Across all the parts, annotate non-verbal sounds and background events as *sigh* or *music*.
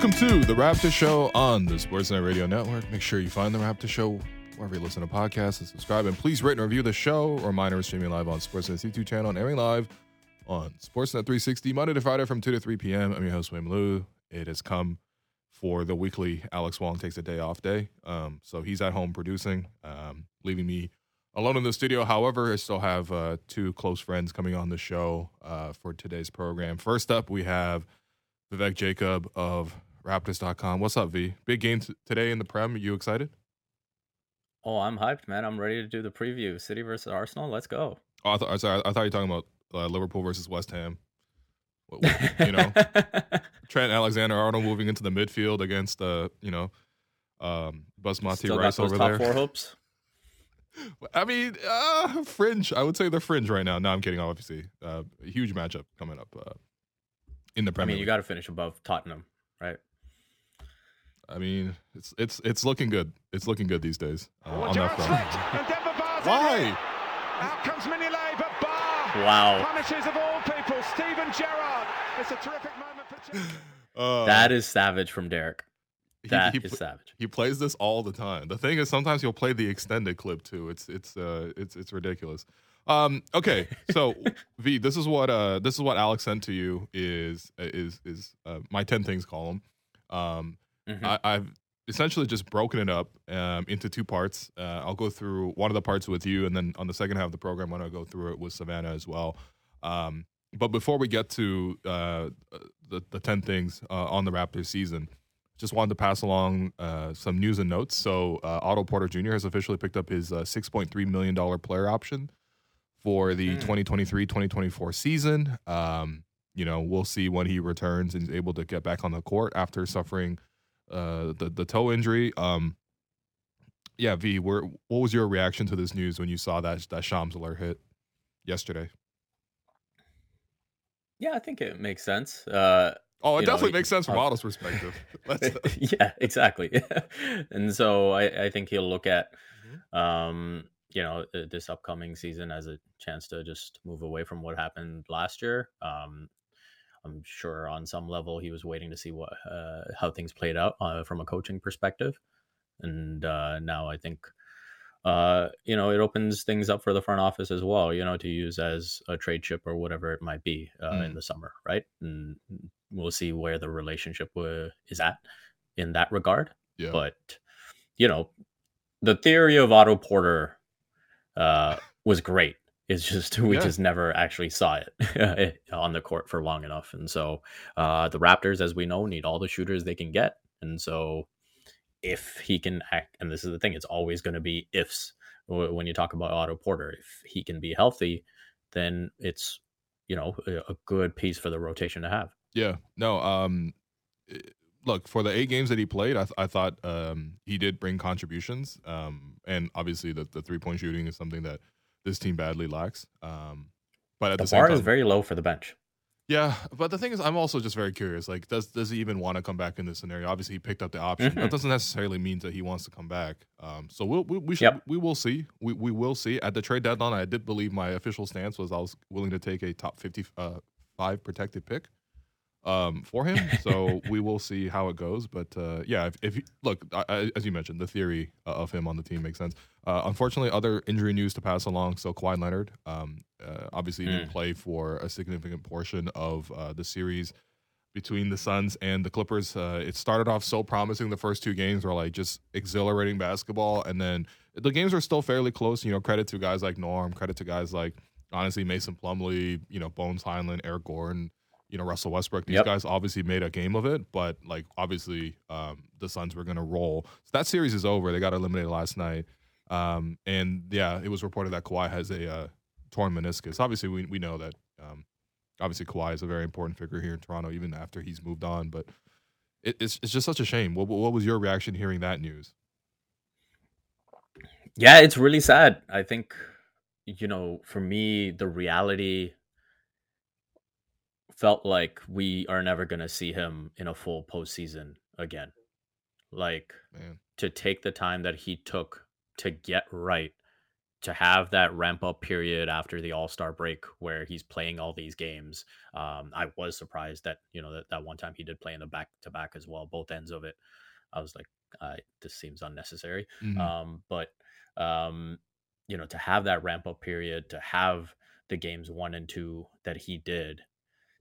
Welcome to the Raptor Show on the Sportsnet Radio Network. Make sure you find the Raptor Show wherever you listen to podcasts and subscribe. And please rate and review the show. Reminder is streaming live on Sportsnet's YouTube channel and airing live on Sportsnet 360 Monday to Friday from 2 to 3 p.m. I'm your host, Will Lou. It has come for the weekly Alex Wong takes a day off day. Um, so he's at home producing, um, leaving me alone in the studio. However, I still have uh, two close friends coming on the show uh, for today's program. First up, we have Vivek Jacob of Raptors.com. What's up, V? Big game t- today in the Prem. Are you excited? Oh, I'm hyped, man. I'm ready to do the preview. City versus Arsenal. Let's go. Oh, I thought sorry, I thought you were talking about uh, Liverpool versus West Ham. You know, *laughs* Trent Alexander Arnold moving into the midfield against uh, you know, um, Basmati Rice over top there. four *laughs* hopes. I mean, uh, fringe. I would say they're fringe right now. No, I'm kidding. Obviously, uh, a huge matchup coming up uh, in the Prem. I Premier mean, you got to finish above Tottenham, right? I mean, it's it's it's looking good. It's looking good these days uh, on that front. And Demba Ba's Why? Out comes Mignolet, but Ba Wow, punishes of all people Steven Gerrard. It's a terrific moment for *laughs* Uh, that is savage from Derek. he- That he, is pl- savage. he plays this all the time. The thing is, sometimes he'll play the extended clip too. It's it's uh it's it's ridiculous. Um. Okay. So *laughs* V, this is what uh this is what Alex sent to you is is is uh, my ten things column. Um. Mhm. I, I've essentially just broken it up um, into two parts. Uh, I'll go through one of the parts with you, and then on the second half of the program, I'm going to go through it with Savannah as well. Um, but before we get to uh, the, the 10 things uh, on the Raptors season, just wanted to pass along uh, some news and notes. So, uh, Otto Porter Jr. has officially picked up his uh, $6.3 million player option for the Hmm. 2023 2024 season. Um, you know, we'll see when he returns and is able to get back on the court after suffering uh, the the toe injury. Um, yeah, V, where what was your reaction to this news when you saw that that Shams alert hit yesterday? Yeah, I think it makes sense. Uh, Oh, it You know, definitely makes sense from uh, Otto's perspective. Yeah, exactly. *laughs* and so I, I think he'll look at, Mm-hmm. um, you know, this upcoming season as a chance to just move away from what happened last year. Um, I'm sure on some level he was waiting to see what uh, how things played out uh, from a coaching perspective, and uh, now I think. Uh, you know, it opens things up for the front office as well. You know, to use as a trade chip or whatever it might be uh, in Mm. the summer, right? And we'll see where the relationship is at in that regard. yeah, But you know, the theory of Otto Porter uh, was great. It's just *laughs* we Yeah. just never actually saw it *laughs* on the court for long enough, and so uh, the Raptors, as we know, need all the shooters they can get, and so if he can act, and this is the thing, it's always going to be ifs when you talk about Otto Porter. If he can be healthy, then it's you know a good piece for the rotation to have. yeah. No, um, look for the eight games that he played, I, th- I thought um he did bring contributions. Um, and obviously the the three point shooting is something that this team badly lacks. Um, but at the, The same bar time, is very low for the bench. Yeah, but the thing is, I'm also just very curious. Like, does does he even want to come back in this scenario? Obviously, he picked up the option. That Mhm. doesn't necessarily mean that he wants to come back. Um, so we'll, we we should Yep. we will see. We we will see at the trade deadline. I did believe my official stance was I was willing to take a top 50 uh, five protected pick um, for him. *laughs* So we will see how it goes. But uh, yeah, if, if he, look I, I, as you mentioned, the theory uh, of him on the team makes sense. Uh, unfortunately, other injury news to pass along. So Kawhi Leonard, um, uh, obviously, he didn't play for a significant portion of uh, the series between the Suns and the Clippers. Uh, it started off so promising. The first two games were like just exhilarating basketball, and then the games were still fairly close. You know, credit to guys like Norm, credit to guys like honestly Mason Plumlee, you know, Bones Hyland, Eric Gordon, you know, Russell Westbrook. These Yep. guys obviously made a game of it, but like obviously um, the Suns were going to roll. So that series is over. They got eliminated last night. Um, and yeah, it was reported that Kawhi has a uh, torn meniscus. Obviously, we we know that. Um, obviously, Kawhi is a very important figure here in Toronto, even after he's moved on. But it, it's it's just such a shame. What what was your reaction hearing that news? Yeah, it's really sad. I think, you know, for me, the reality felt like we are never going to see him in a full postseason again. Like, Man, to take the time that he took to get right to have that ramp up period after the All Star break where he's playing all these games, um, I was surprised that you know that, that one time he did play in the back to back as well, both ends of it. I was like, uh, this seems unnecessary. Mhm. Um, but um, you know, to have that ramp up period, to have the games one and two that he did,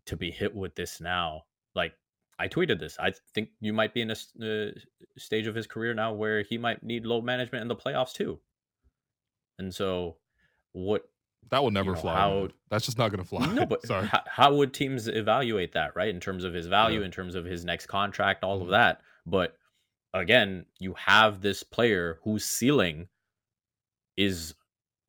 to be hit with this now, like I tweeted this. I think you might be in a uh, stage of his career now where he might need load management in the playoffs too. And so, what that will never know, fly. how- That's just not gonna fly. no, *laughs* but sorry. How, how would teams evaluate that, right? In terms of his value, Yeah. in terms of his next contract, all of Mhm. that. But again, you have this player whose ceiling is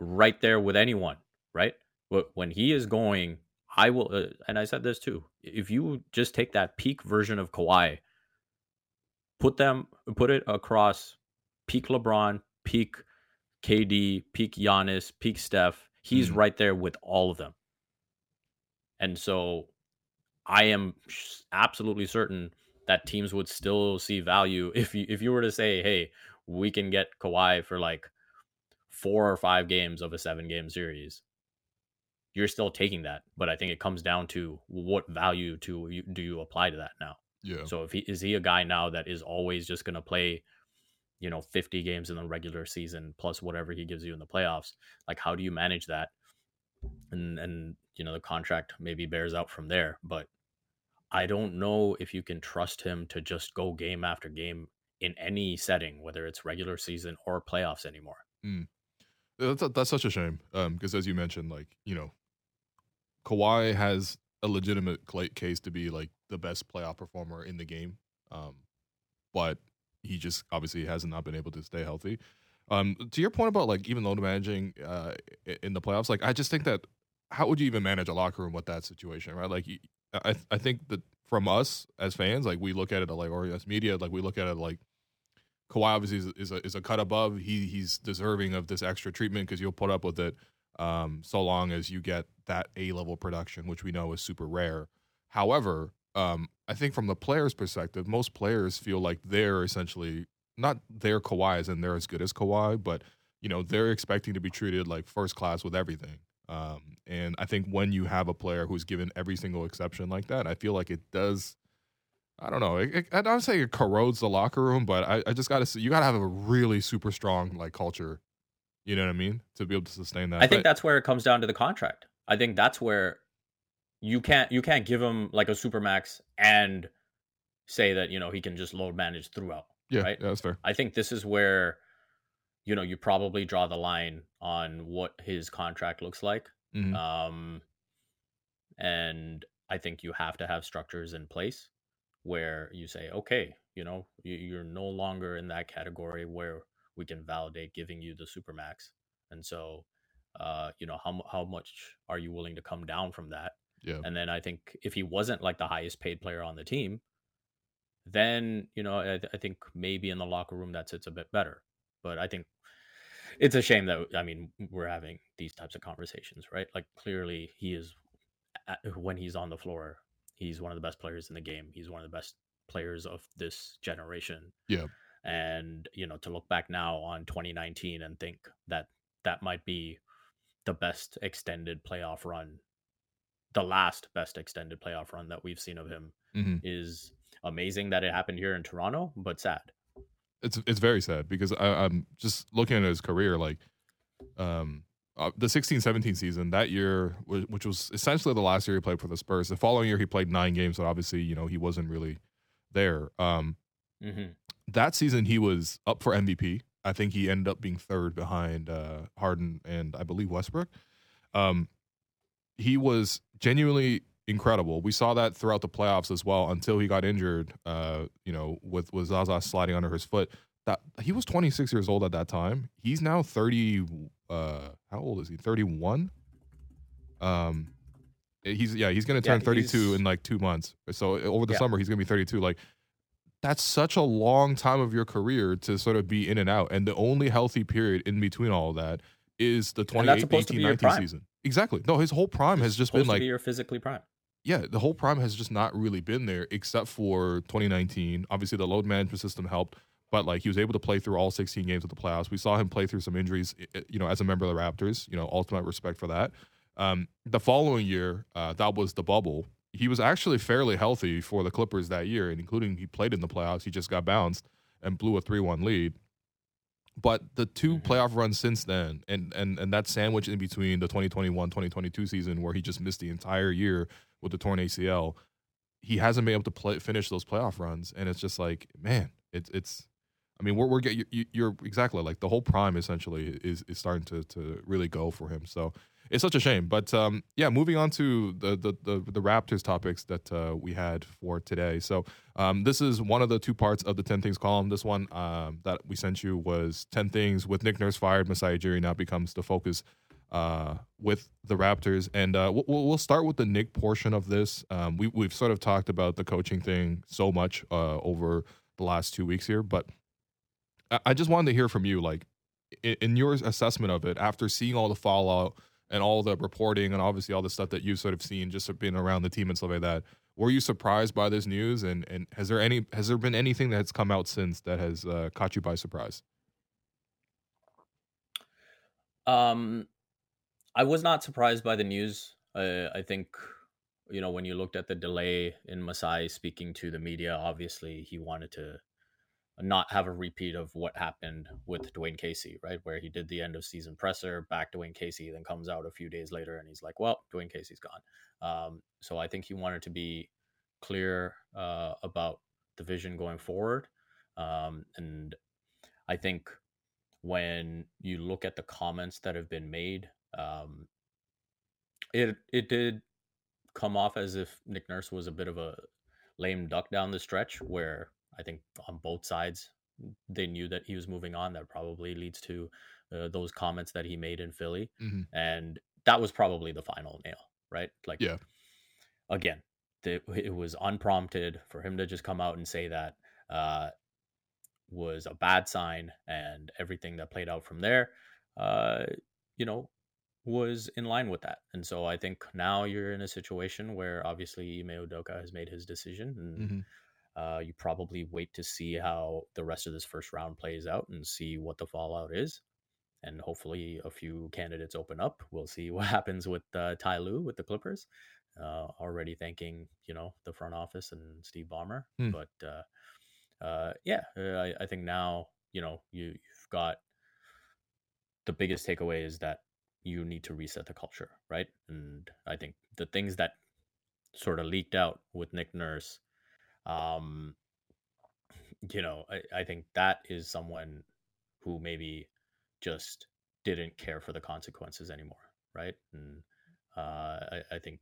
right there with anyone, right? Wh- When he is going, I will, uh, and I said this too. If you just take that peak version of Kawhi, put them, put it across peak LeBron, peak KD, peak Giannis, peak Steph, he's Mhm. right there with all of them. And so I am sh- absolutely certain that teams would still see value *laughs* if you if you were to say, "Hey, we can get Kawhi for like four or five games of a seven game series." You're still taking that, but I think it comes down to what value to you, do you apply to that now. Yeah. So if he is he a guy now that is always just going to play, you know, 50 games in the regular season plus whatever he gives you in the playoffs? Like how do you manage that? And and you know, the contract maybe bears out from there, but I don't know if you can trust him to just go game after game in any setting, whether it's regular season or playoffs anymore. That's, that's such a shame. Um, because as you mentioned, like you know, Kawhi has a legitimate case to be like the best playoff performer in the game. Um, but he just obviously has not been able to stay healthy. Um, to your point about like even load managing uh in the playoffs, like I just think that how would you even manage a locker room with that situation, right? Like, I I think that from us as fans, like we look at it like or as media, like we look at it like Kawhi obviously is, is a is a cut above. He he's deserving of this extra treatment because you'll put up with it um, so long as you get that A level production, which we know is super rare. However, um, I think from the player's perspective, most players feel like they're essentially not their Kawhi and they're as good as Kawhi, but you know they're expecting to be treated like first class with everything. Um, and I think when you have a player who's given every single exception like that, I feel like it does. I don't know. It, it, I don't say it corrodes the locker room, but I, I just got to say you got to have a really super strong like culture. You know what I mean to be able to sustain that. I think But- that's where it comes down to the contract. I think that's where you can't you can't give him like a supermax and say that you know he can just load manage throughout. yeah, right? yeah, that's fair. I think this is where you know you probably draw the line on what his contract looks like. Mhm. Um, and I think you have to have structures in place where you say, okay, you know, you're no longer in that category where we can validate giving you the supermax, and so, uh, you know, how how much are you willing to come down from that? Yeah. And then I think if he wasn't like the highest paid player on the team, then you know I, I think maybe in the locker room that sits a bit better. But I think it's a shame that I mean we're having these types of conversations, right? Like clearly he is at- when he's on the floor, he's one of the best players in the game. He's one of the best players of this generation. Yeah. And you know to look back now on 2019 and think that that might be the best extended playoff run, the last best extended playoff run that we've seen of him hmm is amazing that it happened here in Toronto, but sad. It's it's very sad because I, I'm just looking at his career like, um, uh, the 16-17 season that year, which was essentially the last year he played for the Spurs. The following year he played nine games, but obviously you know he wasn't really there. Um, Mm-hmm. That season he was up for MVP. I think he ended up being third behind uh, Harden and I believe Westbrook. Um, he was genuinely incredible. We saw that throughout the playoffs as well until he got injured. Uh, you know, with with Zaza sliding under his foot. That he was 26 years old at that time. He's now 30. Uh, how old is he? 31. Um, he's yeah he's gonna Yeah, turn 32 in like two months. So over the Yeah. summer he's gonna be 32. Like that's such a long time of your career to sort of be in and out. And the only healthy period in between all of that is the And that's supposed to 2018 be your 19 prime. season. Exactly. No, his whole prime has just been like be your physically prime. yeah, the whole prime has just not really been there except for 2019. Obviously, the load management system helped, but like he was able to play through all 16 games of the playoffs. We saw him play through some injuries, you know, as a member of the Raptors. You know, ultimate respect for that. Um, the following year, uh, that was the bubble. He was actually fairly healthy for the Clippers that year, and including he played in the playoffs. He just got bounced and blew a 3 1 lead. But the 2 Mm-hmm. playoff runs since then, and, and, and that sandwich in between the 2021 2022 season where he just missed the entire year with the torn ACL, he hasn't been able to play, finish those playoff runs. And it's just like, man, it's, it's, I mean, we're, we're getting, you, you're exactly like the whole prime essentially is, is starting to, to really go for him. So it's such a shame. But um, yeah, moving on to the, the, the, the Raptors topics that uh, we had for today. So um, this is one of the two parts of the 10 Things column. This one um, that we sent you was 10 Things with Nick Nurse fired. Masai Ujiri now becomes the focus uh, with the Raptors. And uh, we'll, we'll start with the Nick portion of this. Um, we, we've sort of talked about the coaching thing so much uh, over the last two weeks here, but I, I just wanted to hear from you, like in your assessment of it after seeing all the fallout and all the reporting and obviously all the stuff that you've sort of seen just being around the team and stuff like that. Were you surprised by this news? And and has there any has there been anything that's come out since that has uh, caught you by surprise? Um, I was not surprised by the news. Uh, I think, you know, when you looked at the delay in Masai speaking to the media, obviously he wanted to not have a repeat of what happened with Dwayne Casey, right? Where he did the end of season presser, back Dwayne Casey, then comes out a few days later and he's like, well, Dwayne Casey's gone. Um, so I think he wanted to be clear uh, about the vision going forward. Um, and I think when you look at the comments that have been made, um, it it did come off as if Nick Nurse was a bit of a lame duck down the stretch, where I think on both sides they knew that he was moving on. That probably leads to uh, those comments that he made in Philly, Mhm. and that was probably the final nail, right? Like, Yeah. again, the, it was unprompted for him to just come out and say that. Uh, was a bad sign, and everything that played out from there, uh, you know, was in line with that. And so I think now you're in a situation where obviously Ime Udoka has made his decision, and Mhm. Uh, you probably wait to see how the rest of this first round plays out and see what the fallout is. And hopefully, a few candidates open up. We'll see *laughs* what happens with uh, Ty Lue with the Clippers. Uh, already thanking you know the front office and Steve Ballmer, Hmm. but uh, uh, yeah, I, I think now you know you you've got the biggest takeaway is that you need to reset the culture, right? And I think the things that sort of leaked out with Nick Nurse, um, you know, I, I think that is someone who maybe just didn't care for the consequences anymore, right? And uh, I, I think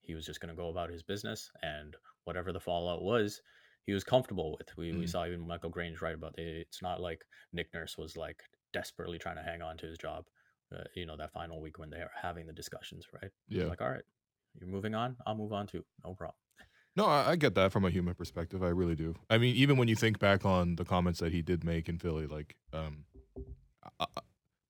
he was just going to go about his business, and whatever the fallout was, he was comfortable with. We, we Mhm. saw even Michael Grange write about it. It's not like Nick Nurse was like desperately trying to hang on to his job. Uh, you know, that final week when they are having the discussions, right? Yeah. Like, all right, you're moving on. I'll move on too. No problem. No, I, I get that from a human perspective. I really do. I mean, even when you think back on the comments that he did make in Philly, like, um, I, I-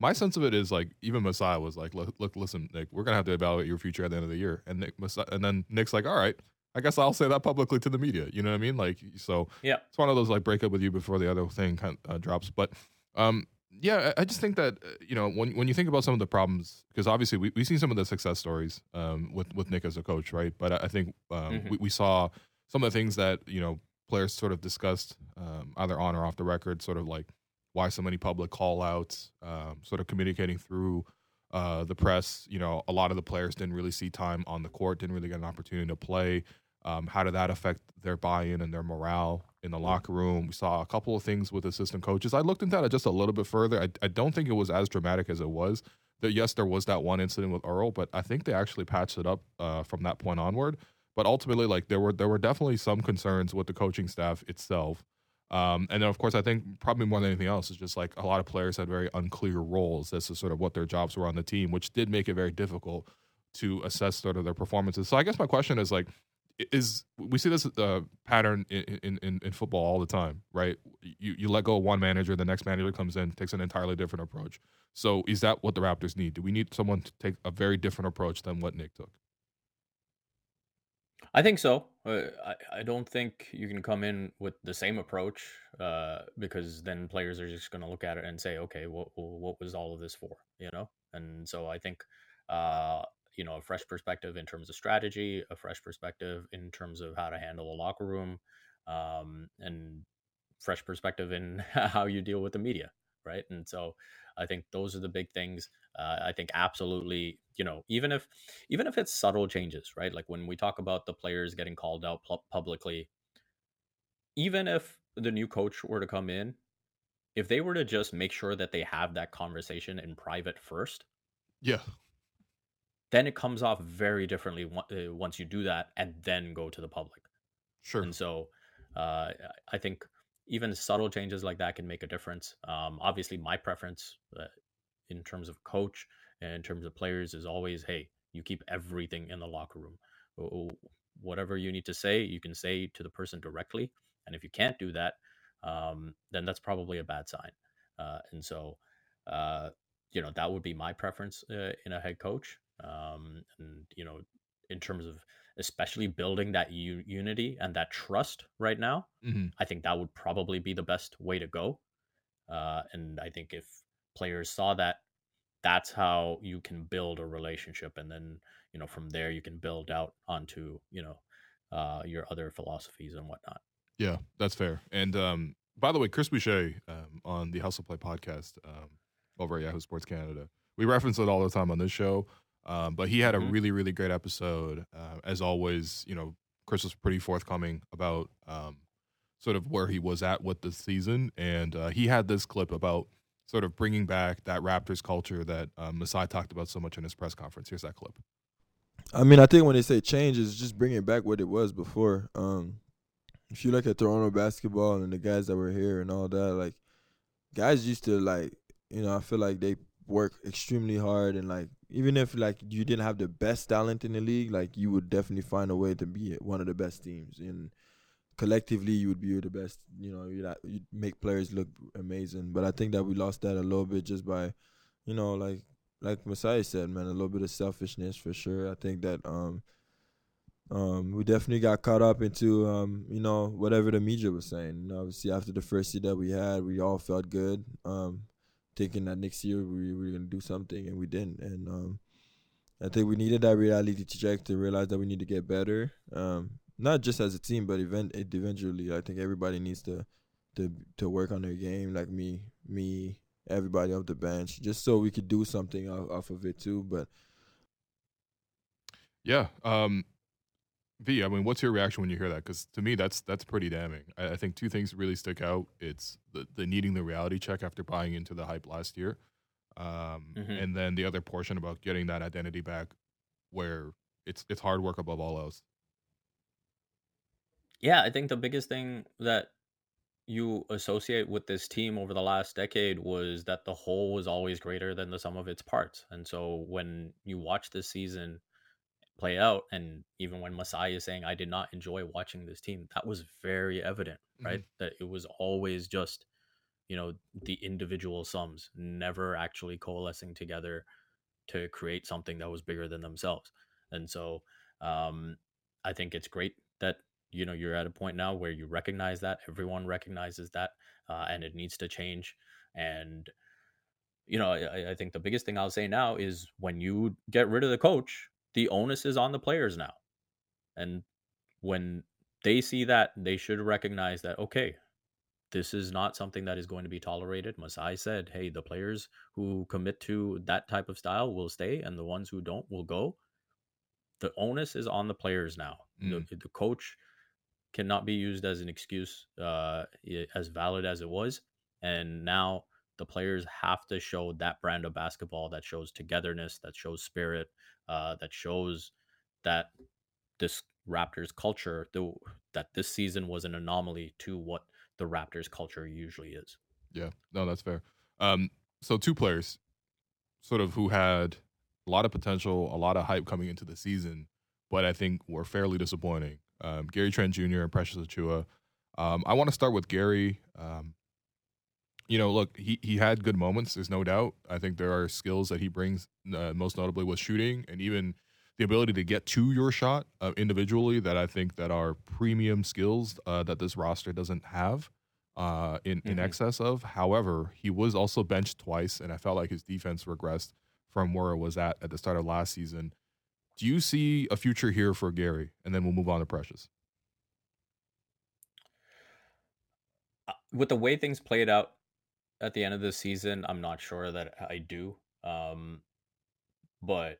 my sense of it is like even Masai was like, look, look, listen, Nick, we're gonna have to evaluate your future at the end of the year, and Nick, Masai, and then Nick's like, all right, I guess I'll say that publicly to the media. You know what I mean? Like, so Yeah. it's one of those like break up with you before the other thing kind uh, drops. But um, yeah, I just think that uh, you know when when you think about some of the problems, because obviously we we've seen some of the success stories um, with with Nick as a coach, right? But I, I think um, Mhm. we, we saw some of the things that you know players sort of discussed um, either on or off the record, sort of like why so many public call outs, um, sort of communicating through uh, the press. You know, a lot of the players didn't really see time on the court, didn't really get an opportunity to play. Um, how did that affect their buy-in and their morale in the locker room? We saw a couple of things with assistant coaches. I looked into that just a little bit further. I, I don't think it was as dramatic as it was. That yes, there was that one incident with Earl, but I think they actually patched it up uh, from that point onward. But ultimately, like there were there were definitely some concerns with the coaching staff itself. Um, and then, of course, I think probably more than anything else is just like a lot of players had very unclear roles as to sort of what their jobs were on the team, which did make it very difficult to assess sort of their performances. So I guess my question is like, is we see this uh, pattern in, in, in, football all the time, right? You you let go of one manager, the next manager comes in, takes an entirely different approach. So is that what the Raptors need? Do we need someone to take a very different approach than what Nick took? I think so. Uh, I, I don't think you can come in with the same approach uh, because then players are just going to look at it and say, okay, what what was all of this for? You know, and so I think uh, you know a fresh perspective in terms of strategy, a fresh perspective in terms of how to handle a locker room, um, and fresh perspective in *laughs* how you deal with the media, right? And so I think those are the big things. Uh, I think absolutely, you know, even if even if it's subtle changes, right? Like when we talk about the players getting called out pu- publicly, even if the new coach were to come in, if they were to just make sure that they have that conversation in private first, yeah, then it comes off very differently uh, once you do that and then go to the public. Sure. And so uh, I think even subtle changes like that can make a difference. Um, obviously, my preference uh, in terms of coach and in terms of players is always, hey, you keep everything in the locker room. Whatever you need to say, you can say to the person directly. And if you can't do that, um, then that's probably a bad sign. Uh, and so, uh, you know, that would be my preference uh, in a head coach. Um, and, you know, in terms of especially building that u- unity and that trust right now, mm-hmm. I think that would probably be the best way to go. Uh, and I think if players saw that, that's how you can build a relationship, and then you know from there you can build out onto you know uh, your other philosophies and whatnot. Yeah, that's fair. And um, by the way, Chris Boucher um, on the of Play podcast um, over at Yahoo Sports Canada, we reference it all the time on this show. Um, but he had a mm-hmm. really, really great episode. Uh, as always, you know, Chris was pretty forthcoming about um, sort of where he was at with the season, and uh, he had this clip about sort of bringing back that Raptors culture that um, Masai talked about so much in his press conference. Here's that clip. I mean, I think when they say change, is just bringing back what it was before. Um, if you look at Toronto basketball and the guys that were here and all that, like guys used to like, you know, I feel like they work extremely hard and like even if like you didn't have the best talent in the league, like you would definitely find a way to be one of the best teams. And collectively, you would be the best. You know, you'd, you'd make players look amazing. But I think that we lost that a little bit just by, you know, like like Masai said, man, a little bit of selfishness for sure. I think that um um we definitely got caught up into um you know whatever the media was saying. You know, obviously after the first year that we had, we all felt good. Um thinking that next year we, we were gonna do something and we didn't. And um, I think we needed that reality check to realize that we need to get better. Um, not just as a team, but event eventually. I think everybody needs to to to work on their game. Like me, me, everybody off the bench, just so we could do something off, off of it too. But yeah, um, V, I mean, what's your reaction when you hear that? Because to me, that's that's pretty damning. I, I, think two things really stick out. It's the, the needing the reality check after buying into the hype last year, um, mm-hmm. and then the other portion about getting that identity back, where it's it's hard work above all else. Yeah, I think the biggest thing that you associate with this team over the last decade was that the whole was always greater than the sum of its parts, and so when you watch this season play out. And even when Masai is saying, I did not enjoy watching this team, that was very evident, right? Mm-hmm. That it was always just, you know, the individual sums, never actually coalescing together to create something that was bigger than themselves. And so um, I think it's great that, you know, you're at a point now where you recognize that, everyone recognizes that, uh, and it needs to change. And, you know, I, I, think the biggest thing I'll say now is when you get rid of the coach, the onus is on the players now. And when they see that, they should recognize that, okay, this is not something that is going to be tolerated. Masai said, hey, the players who commit to that type of style will stay, and the ones who don't will go. The onus is on the players now. Mm. The, the, coach cannot be used as an excuse, uh, as valid as it was. And now the players have to show that brand of basketball that shows togetherness, that shows spirit, uh, that shows that this Raptors culture, the, that this season was an anomaly to what the Raptors culture usually is. Yeah, no, that's fair. Um, so two players, sort of who had a lot of potential, a lot of hype coming into the season, but I think were fairly disappointing. Um, Gary Trent Jr. and Precious Achiuwa. Um, I want to start with Gary. Um, you know, look, he, he had good moments. There's no doubt. I think there are skills that he brings, uh, most notably with shooting and even the ability to get to your shot uh, individually that I think that are premium skills uh, that this roster doesn't have uh, in in Mhm. excess of. However, he was also benched twice, and I felt like his defense regressed from where it was at at the start of last season. Do you see a future here for Gary? And then we'll move on to Precious. Uh, with the way things played out at the end of the season, I'm not sure that I do. Um, but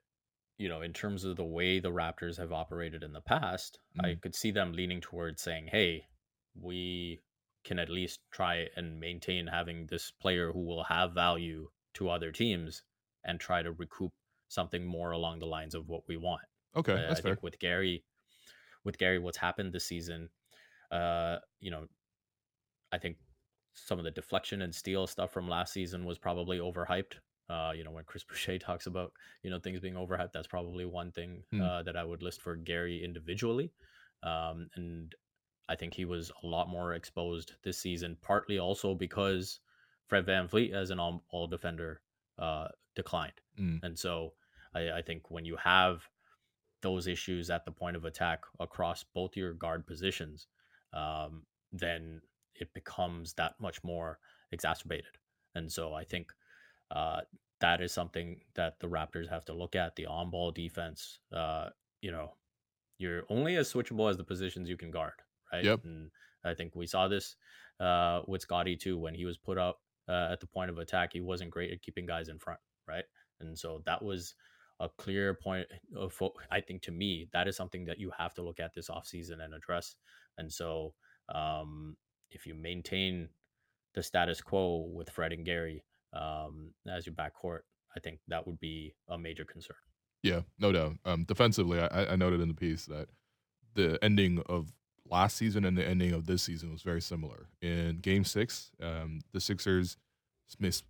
you know, in terms of the way the Raptors have operated in the past, I could see them leaning towards saying, "Hey, we can at least try and maintain having this player who will have value to other teams and try to recoup something more along the lines of what we want." Okay, I, that's I fair. think with Gary, with Gary, what's happened this season, uh, you know, I think some of the deflection and steal stuff from last season was probably overhyped. Uh, you know, when Chris *laughs* Boucher talks about you know things being overhyped, that's probably one thing Hmm. uh, that I would list for Gary individually. Um, and I think he was a lot more exposed this season, partly also because Fred VanVleet as an all, all defender uh, declined. Mm. And so I, I think when you have those issues at the point of attack across both your guard positions, um, then it becomes that much more exacerbated. And so I think uh, that is something that the Raptors have to look at the on ball defense. Uh, you know, you're only as switchable as the positions you can guard, right? Yep. And I think we saw this uh, with Scottie too when he was put up uh, at the point of attack. He wasn't great at keeping guys in front, right? And so that was a clear point of, fo- I think to me, that is something that you have to look at this offseason and address. And so um, if you maintain the status quo with Fred and Gary um, as your backcourt, I think that would be a major concern. Yeah, no doubt. Um, defensively, I, I noted in the piece that the ending of last season and the ending of this season was very similar. In Game Six, um, the Sixers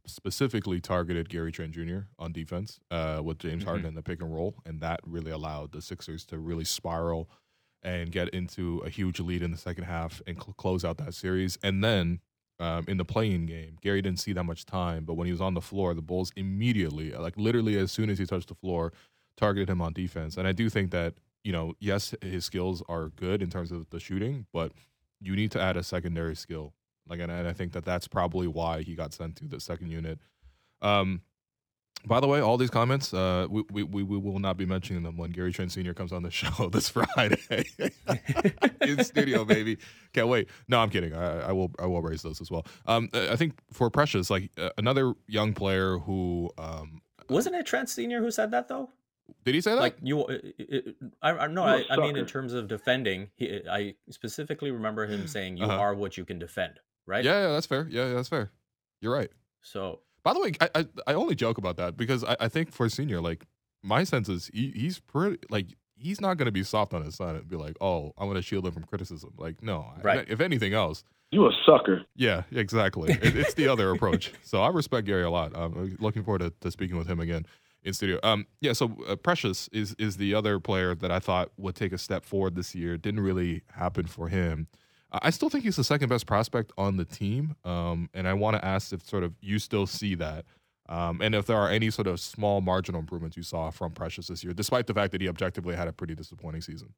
specifically targeted Gary Trent Jr. on defense uh, with James Harden Mhm. in the pick and roll, and that really allowed the Sixers to really spiral and get into a huge lead in the second half and cl- close out that series. And then um, in the play-in game, Gary didn't see that much time, but when he was on the floor, the Bulls immediately, like literally as soon as he touched the floor, targeted him on defense. And I do think that, you know, yes, his skills are good in terms of the shooting, but you need to add a secondary skill. Like, and, and I think that that's probably why he got sent to the second unit. Um, by the way, all these comments, uh, we, we, we we will not be mentioning them when Gary Trent Sr. comes on the *laughs* show this Friday *laughs* in studio, baby. Can't wait. No, I'm kidding. I, I will I will raise those as well. Um, I think for Precious, like uh, another young player who, um, Wasn't it Trent Senior who said that though? did he say that? Like you, uh, uh, I, I no, You're I, a I mean in terms of defending, he, I specifically remember him saying, "You Uh-huh. are what you can defend." Right? yeah, yeah, that's fair. Yeah, yeah, that's fair. You're right. So By the way, I, I I only joke about that because I, I think for senior, like my sense is he, he's pretty like he's not gonna be soft on his son and be like, oh, I'm going to shield him from criticism. Like, no. I- Right. If anything else, You a sucker. yeah, exactly. it, it's the other approach. *laughs* So I respect Gary a lot. I'm looking forward to, to speaking with him again in studio. Um, yeah. So uh, Precious is is the other player that I thought would take a step forward this year. Didn't really happen for him. I still think he's the second best prospect on the team. Um, and I want to ask if sort of you still see that. Um, and if there are any sort of small marginal improvements you saw from Precious this year, despite the fact that he objectively had a pretty disappointing season.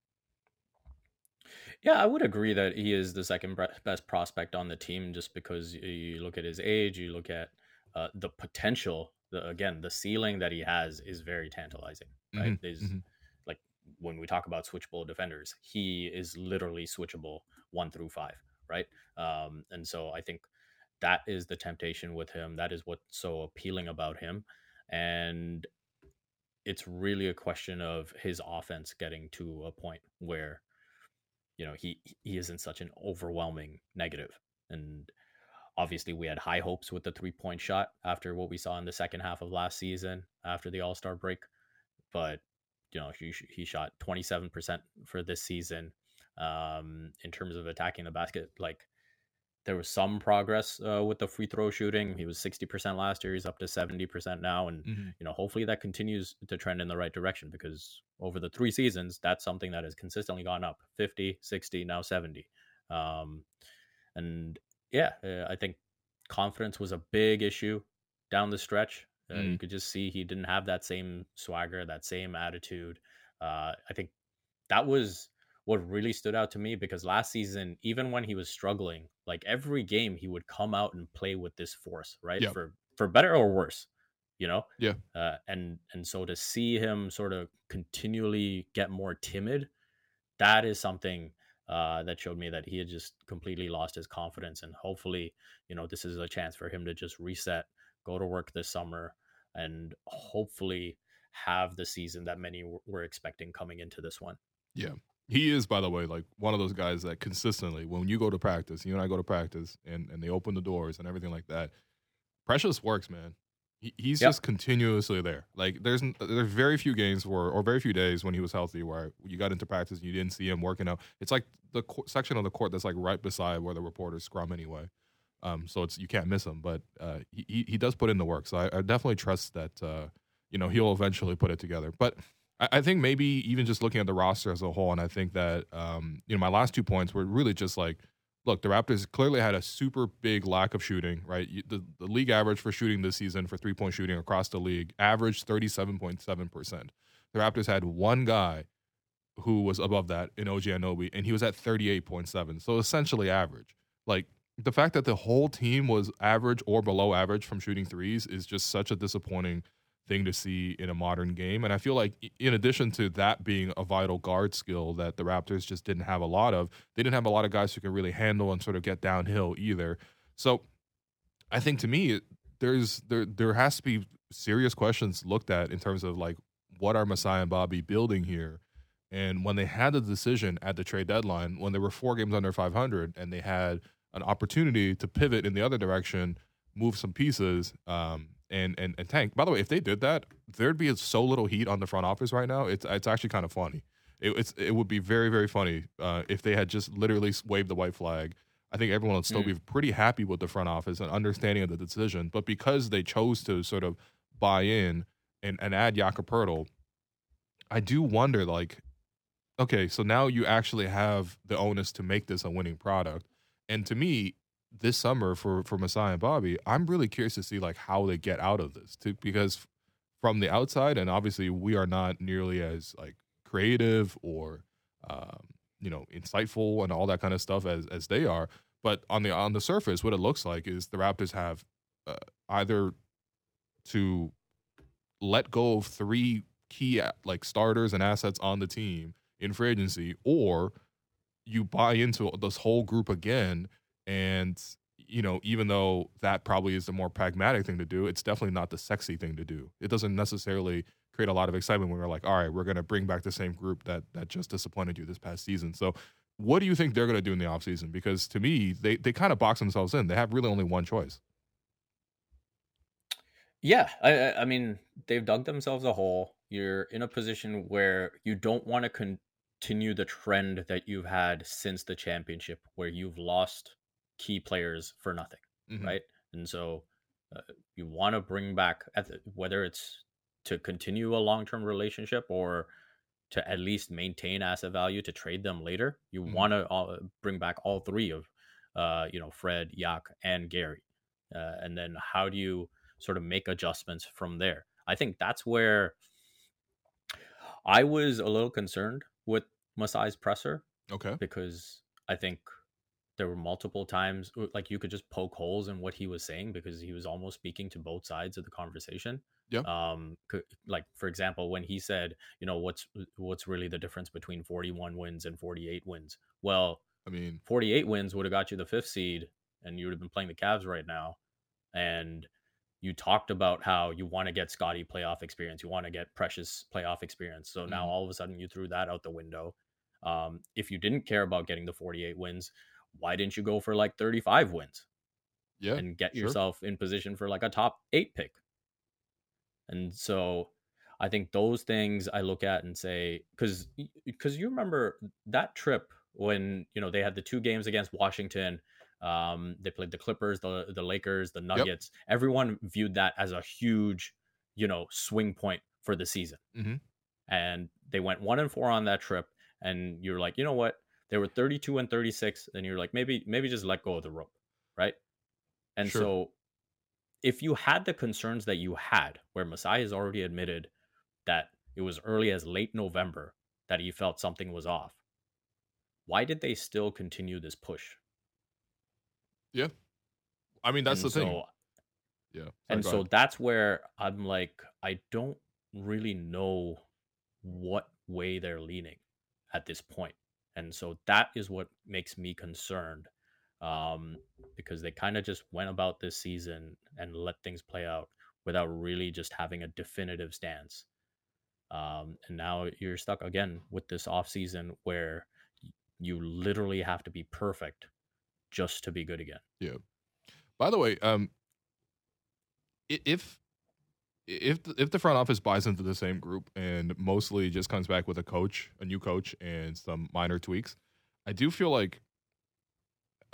Yeah, I would agree that he is the second best prospect on the team just because you look at his age, you look at uh, the potential. The, again, the ceiling that he has is very tantalizing, right? Mhm, mhm. like when we talk about switchable defenders, he is literally switchable one through five, right? Um, and so I think that is the temptation with him. That is what's so appealing about him. And it's really a question of his offense getting to a point where you know he he isn't such an overwhelming negative. and obviously we had high hopes with the three point shot after what we saw in the second half of last season after the all-star break but you know he, he shot 27% for this season um in terms of attacking the basket. Like there was some progress uh, with the free throw shooting. He was 60% last year. He's up to 70% now. And you know hopefully that continues to trend in the right direction because over the three seasons that's something that has consistently gone up. 50 60 now 70 um, and yeah uh, i think confidence was a big issue down the stretch uh, you Mm. could just see he didn't have that same swagger that same attitude Uh, I think that was what really stood out to me because last season, even when he was struggling, like every game he would come out and play with this force, right? Yeah. For for better or worse, you know. Yeah. Uh, and and so to see him sort of continually get more timid, that is something uh, that showed me that he had just completely lost his confidence. And hopefully, you know, this is a chance for him to just reset, go to work this summer, and hopefully have the season that many were expecting coming into this one. Yeah. He is, by the way, like one of those guys that consistently, when you go to practice, you and I go to practice, and and they open the doors and everything like that. Precious works, man. He, he's Yep. just continuously there. Like there's there's very few games where, or very few days when he was healthy, where you got into practice and you didn't see him working out. It's like the co- section of the court that's like right beside where the reporters scrum anyway. Um, so it's you can't miss him, but uh, he he- does put in the work. So I, I definitely trust that uh, you know he'll eventually put it together. But I, I think maybe even just looking at the roster as a whole, and I think that um, you know my last two points were really just like, look, the Raptors clearly had a super big lack of shooting. Right, the, the league average for shooting this season for three point shooting across the league averaged thirty seven point seven percent. The Raptors had one guy who was above that in OG Anunoby, and he was at thirty eight point seven, so essentially average. Like the fact that the whole team was average or below average from shooting threes is just such a disappointing thing to see in a modern game. And I feel like, in addition to that being a vital guard skill that the Raptors just didn't have a lot of, they didn't have a lot of guys who could really handle and sort of get downhill either. So I think to me, there's there there has to be serious questions looked at in terms of like what are Masai and Bobby building here. And when they had the decision at the trade deadline, when they were four games under 500 and they had an opportunity to pivot in the other direction, move some pieces, um, and and and tank. By the way, if they did that, there'd be so little heat on the front office right now. It's it's actually kind of funny. It, it's it would be very very funny uh, if they had just literally waved the white flag. I think everyone would still Mm. be pretty happy with the front office and understanding of the decision. But because they chose to sort of buy in and, and add Jakob Poeltl, I do wonder like, okay, so now you actually have the onus to make this a winning product. And to me, this summer for for Masai and Bobby, I'm really curious to see like how they get out of this too, because from the outside, and obviously we are not nearly as like creative or um, you know insightful and all that kind of stuff as as they are. But on the on the surface, what it looks like is the Raptors have uh, either to let go of three key like starters and assets on the team in free agency, or you buy into this whole group again and you know even though that probably is the more pragmatic thing to do it's definitely not the sexy thing to do. It doesn't necessarily create a lot of excitement when we're like all right we're going to bring back the same group that that just disappointed you this past season. So what do you think they're going to do in the offseason? Because to me they they kind of box themselves in. They have really only one choice. Yeah, I I- I mean they've dug themselves a hole. You're in a position where you don't want to continue the trend that you've had since the championship, where you've lost key players for nothing, Mhm. right? And so uh, you want to bring back the, whether it's to continue a long term relationship or to at least maintain asset value to trade them later. You Mhm. want to uh, bring back all three of, uh, you know, Fred, Yak, and Gary, uh, and then how do you sort of make adjustments from there? I think that's where I was a little concerned with Masai's presser okay because I think there were multiple times uh, like you could just poke holes in what he was saying because he was almost speaking to both sides of the conversation. Yeah. Um like for example when he said, you know, what's what's really the difference between 41 wins and 48 wins? Well, i mean 48 wins would have got you the 5th seed and you would have been playing the Cavs right now. And you talked about how you want to get Scottie playoff experience, you want to get Precious playoff experience. So now Mhm. all of a sudden you threw that out the window. Um, if you didn't care about getting the 48 wins, why didn't you go for like 35 wins yeah and get sure. yourself in position for like a top eight pick? And so I think those things I look at and say, because because you remember that trip when you know they had the two games against Washington, um, they played the Clippers, the the Lakers, the Nuggets. Everyone viewed that as a huge, you know, swing point for the season. Mhm. And they went one and four on that trip, and you're like, you know what? They were 32 and 36, and you're like, maybe maybe just let go of the rope, right? And Sure. so if you had the concerns that you had, where Masai has already admitted that it was early as late November that he felt something was off. Why did they still continue this push? Yeah. I mean, that's And the thing. Yeah. Sorry, and so ahead. that's where I'm like, I don't really know what way they're leaning at this point. And so that is what makes me concerned um, because they kind of just went about this season and let things play out without really just having a definitive stance. Um, and now you're stuck again with this off season where you literally have to be perfect just to be good again. Yeah. By the way, um, if if if the front office buys into the same group and mostly just comes back with a coach, a new coach, and some minor tweaks, I do feel like.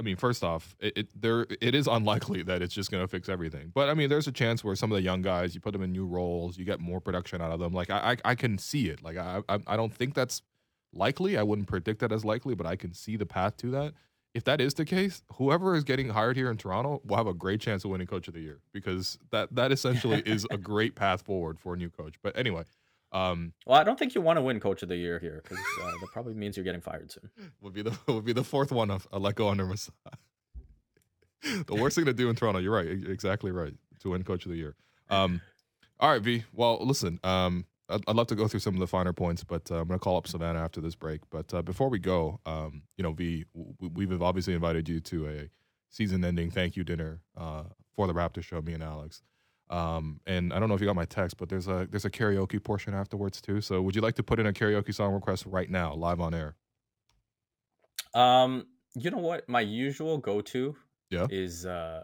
I mean, first off, it, it there it is unlikely that it's just going to fix everything. But I mean, there's a chance where some of the young guys, you put them in new roles, you get more production out of them. Like I, I, I can see it. Like I, I, I don't think that's likely. I wouldn't predict that as likely, but I can see the path to that if that is the case, whoever is getting hired here in Toronto will have a great chance of winning Coach of the Year because that that essentially *laughs* is a great path forward for a new coach. But anyway, um, Well, I don't think you want to win Coach of the Year here because uh, that probably means you're getting fired soon. *laughs* would be the would be the fourth one of a let go under Masai. *laughs* the worst thing to do in Toronto. You're right, exactly right to win Coach of the Year. Um, all right, V. Well, listen. Um, I'd, I'd love to go through some of the finer points, but uh, I'm going to call up Savanna after this break. But uh, before we go, um, you know, V, w- we've obviously invited you to a season-ending thank you dinner uh, for the Raptor show. Me and Alex. Um, and I don't know if you got my text, but there's a there's a karaoke portion afterwards too. So would you like to put in a karaoke song request right now, live on air? Um, you know what? My usual go-to Yeah. is uh,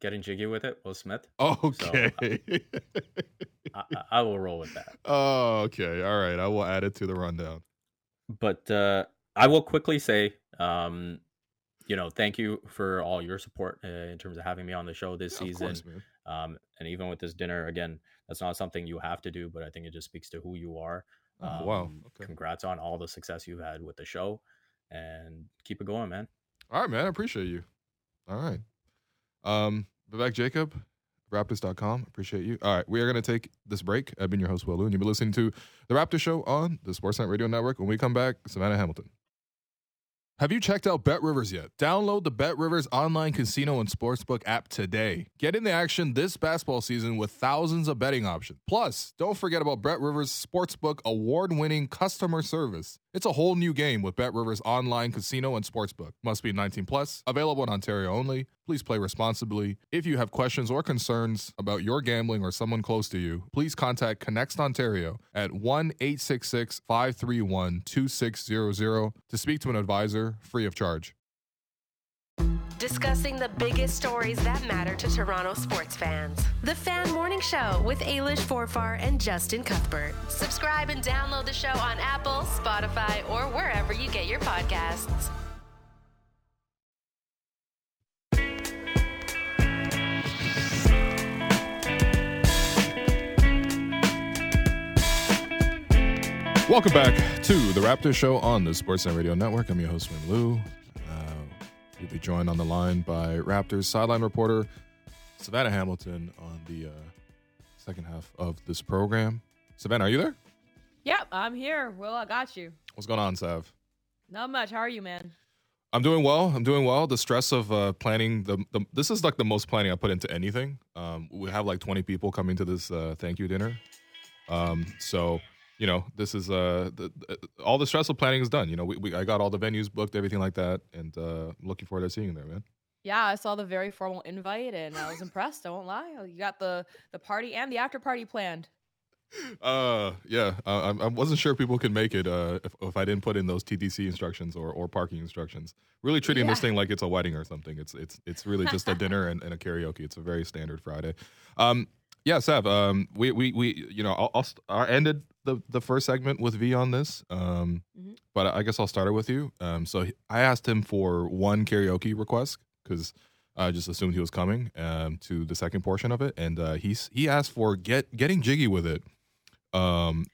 getting jiggy with it. Will Smith. *laughs* Okay. I, I- I will roll with that. *laughs* oh, okay. All right. I will add it to the rundown. But uh, I will quickly say, um, you know, thank you for all your support uh, in terms of having me on the show this Yeah, season. course. Um, and even with this dinner, again, that's not something you have to do, but I think it just speaks to who you are. Oh, wow. Um, Okay. Congrats on all the success you've had with the show, and keep it going, man. All right, man. I appreciate you. All right. Um, Vivek Jacob, Raptors.com. Appreciate you. All right. We are going to take this break. I've been your host, Will Lou, and you've been listening to The Raptor Show on the Sportsnet Radio Network. When we come back, Savanna Hamilton. Have you checked out BetRivers yet? Download the BetRivers online casino and sportsbook app today. Get in the action this basketball season with thousands of betting options. Plus, don't forget about BetRivers Sportsbook award winning customer service. It's a whole new game with BetRivers online casino and sportsbook. Must be 19 plus. Available in Ontario only. Please play responsibly. If you have questions or concerns about your gambling or someone close to you, please contact ConnexOntario at 1 866 531 2600 to speak to an advisor free of charge. Discussing the biggest stories that matter to Toronto sports fans. The Fan Morning Show with Ailish Forfar and Justin Cuthbert. Subscribe and download the show on Apple, Spotify, or wherever you get your podcasts. Welcome back to the Raptor Show on the Sportsnet Radio Network. I'm your host, Will Lou. We'll be joined on the line by Raptors sideline reporter Savanna Hamilton on the uh, second half of this program. Savanna, are you there? Yep, I'm here. Will, I got you. What's going on, Sav? Not much. How are you, man? I'm doing well. I'm doing well. The stress of uh, planning the, the this is like the most planning I put into anything. Um, we have like 20 people coming to this uh, thank you dinner. Um, so you know this is uh the, the, all the stressful planning is done. You know we, we I got all the venues booked, everything like that, and uh, looking forward to seeing you there, man. Yeah, I saw the very formal invite and I was impressed. I won't lie. You got the the party and the after party planned. Uh, yeah. Uh, I, I wasn't sure people could make it uh, if, if I didn't put in those TTC instructions or, or parking instructions. Really treating this thing like it's a wedding or something. It's it's it's really just a dinner and, and a karaoke. It's a very standard Friday. Um, yeah, Sav. Um, we we we you know I'll, I'll st- I ended the the first segment with V on this. Um, Mhm. but I guess I'll start it with you. Um, so I asked him for one karaoke request because I just assumed he was coming um, to the second portion of it, and uh, he's he asked for get getting jiggy with it um,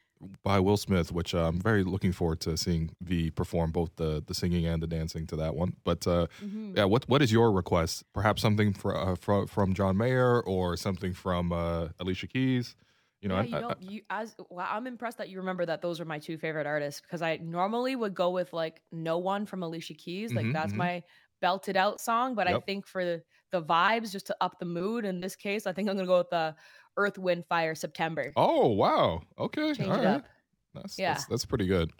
by Will Smith, which uh, I'm very looking forward to seeing V perform both the the singing and the dancing to that one. But uh, Mhm. yeah, what what is your request? Perhaps something for, uh, from from John Mayer or something from uh, Alicia Keys, You know, yeah, I- you I-. You as well, I'm impressed that you remember that those are my two favorite artists because I normally would go with like "No One" from Alicia Keys. Like Mhm, that's mhm. my belted out song. But I think for the, the vibes, just to up the mood in this case, I think I'm gonna go with the Earth, Wind, Fire, September. oh wow, okay, Change all it right. up. That's, Yeah. that's that's pretty good.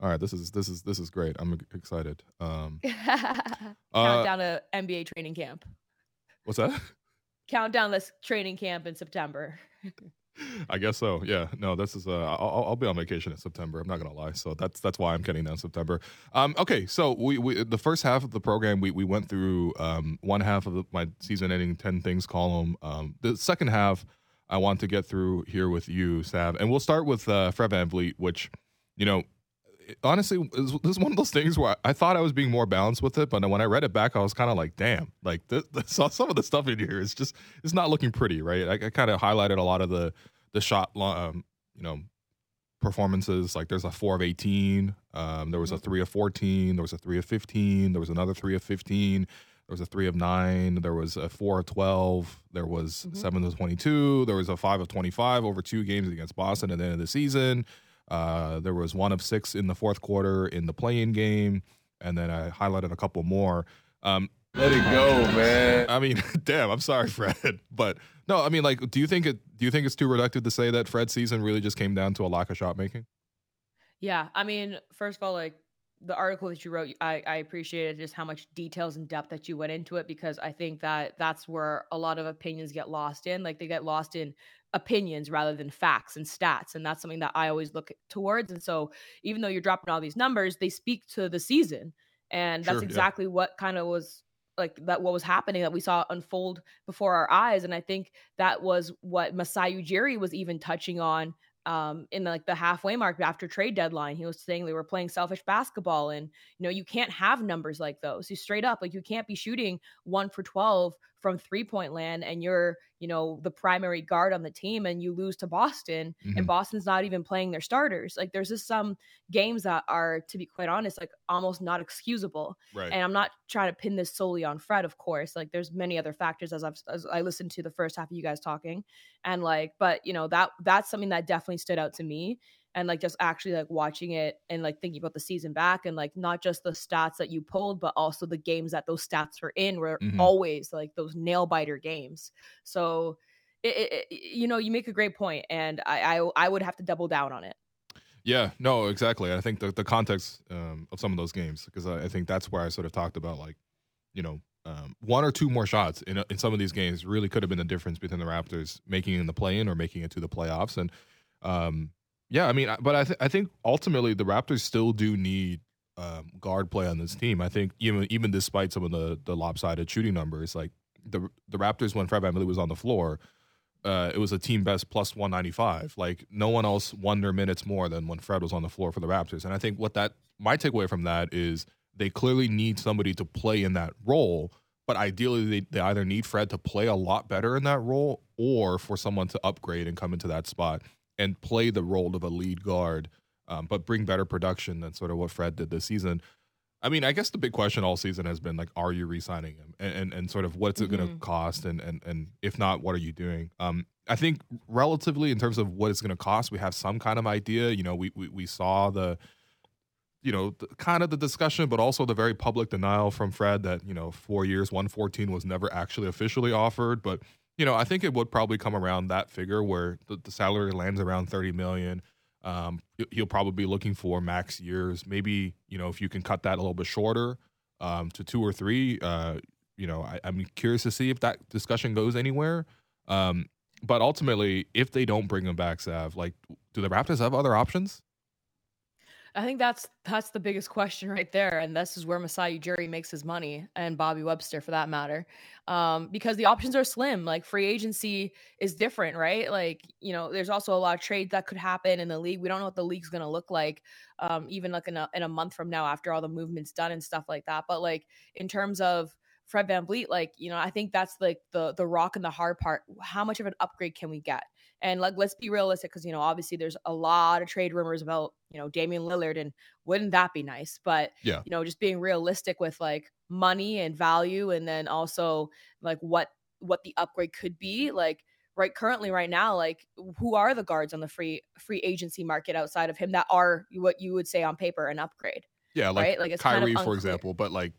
All right, this is this is this is great. I'm excited. Um, *laughs* uh, Countdown to NBA training camp. what's that? Countdown this training camp in September. *laughs* I guess so. Yeah. No, this is. Uh, I'll, I'll be on vacation in September. I'm not gonna lie. So that's that's why I'm getting down September. Um. Okay. So we, we the first half of the program we we went through um one half of the, my season-ending ten things column. Um. The second half I want to get through here with you, Sav, and we'll start with uh, Fred VanVleet, which you know. Honestly, this is one of those things where I thought I was being more balanced with it, but when I read it back, I was kind of like, "Damn!" Like this, *laughs* this, some of the stuff in here is just it's not looking pretty, right? I, I kind of highlighted a lot of the the shot, um, you know, performances. Like there's a four of eighteen, um, there was a three of fourteen, there was a three of fifteen, there was another three of fifteen, there was a three of nine, there was a four of twelve, there was seven of twenty-two, there was a five of twenty-five over two games against Boston at the end of the season. Uh, there was one of six in the fourth quarter in the play-in game, and then I highlighted a couple more. Um, Let it go, man. I mean, *laughs* damn, I'm sorry, *laughs* Fred, but no, I mean, like, do you think it? Do you think it's too reductive to say that Fred's season really just came down to a lack of shot making? Yeah, I mean, first of all, like the article that you wrote, I, I appreciated just how much details and depth that you went into it because I think that that's where a lot of opinions get lost in. Like they get lost in opinions rather than facts and stats, and that's something that I always look towards. And so, even though you're dropping all these numbers, they speak to the season, and that's Sure, yeah. exactly what kind of was like that what was happening that we saw unfold before our eyes and i think that was what Masai Ujiri was even touching on um, in like the halfway mark after trade deadline. He was saying they were playing selfish basketball, and you know you can't have numbers like those. You straight up like you can't be shooting one for twelve from three point land, and you're you know the primary guard on the team, and you lose to Boston, Mhm. and Boston's not even playing their starters. Like there's just some games that are, to be quite honest, like almost not excusable. Right. And I'm not trying to pin this solely on Fred, of course. Like there's many other factors as I've as I listened to the first half of you guys talking. And like, but you know, that that's something that definitely stood out to me. And like just actually like watching it and like thinking about the season back and like not just the stats that you pulled, but also the games that those stats were in were Mhm. always like those nail biter games. So it, it, you know, you make a great point, and I, I I would have to double down on it. Yeah, no, exactly. I think the, the context um, of some of those games, because I, I think that's where I sort of talked about, like, you know, um, one or two more shots in, in some of these games really could have been the difference between the Raptors making in the play in or making it to the playoffs. And um, yeah, I mean, but I, th- I think ultimately the Raptors still do need um, guard play on this team. I think even even despite some of the the lopsided shooting numbers, like the the Raptors when Fred VanVleet was on the floor, uh, it was a team best plus 195. Like no one else won their minutes more than when Fred was on the floor for the Raptors. And I think what that my takeaway from that is they clearly need somebody to play in that role. But ideally, they, they either need Fred to play a lot better in that role or for someone to upgrade and come into that spot and play the role of a lead guard, um, but bring better production than sort of what Fred did this season. I mean, I guess the big question all season has been like, are you re-signing him, and and, and sort of what's it going to cost, and and and if not, what are you doing? Um, I think relatively in terms of what it's going to cost, we have some kind of idea. You know, we we, we saw the, you know, the, kind of the discussion, but also the very public denial from Fred that you know four years, one fourteen was never actually officially offered, but you know, I think it would probably come around that figure where the, the salary lands around thirty million. Um, he- he'll probably be looking for max years. Maybe you know if you can cut that a little bit shorter um, to two or three. Uh, you know, I, I'm curious to see if that discussion goes anywhere. Um, but ultimately, if they don't bring him back, Sav, like, do the Raptors have other options? I think that's that's the biggest question right there, and this is where Masai Ujiri makes his money, and Bobby Webster for that matter, um, because the options are slim. Like free agency is different, right? Like you know, there's also a lot of trades that could happen in the league. We don't know what the league's going to look like, um, even like in a in a month from now after all the movements done and stuff like that. But like in terms of Fred VanVleet, like you know, I think that's like the the rock and the hard part. How much of an upgrade can we get? And like, let's be realistic, because you know, obviously, there's a lot of trade rumors about you know Damian Lillard, and wouldn't that be nice? But Yeah. you know, just being realistic with like money and value, and then also like what what the upgrade could be. Like right currently right now like who are the guards on the free free agency market outside of him that are what you would say on paper an upgrade Yeah, like, right? Like, it's kind of Kyrie, for example. But like,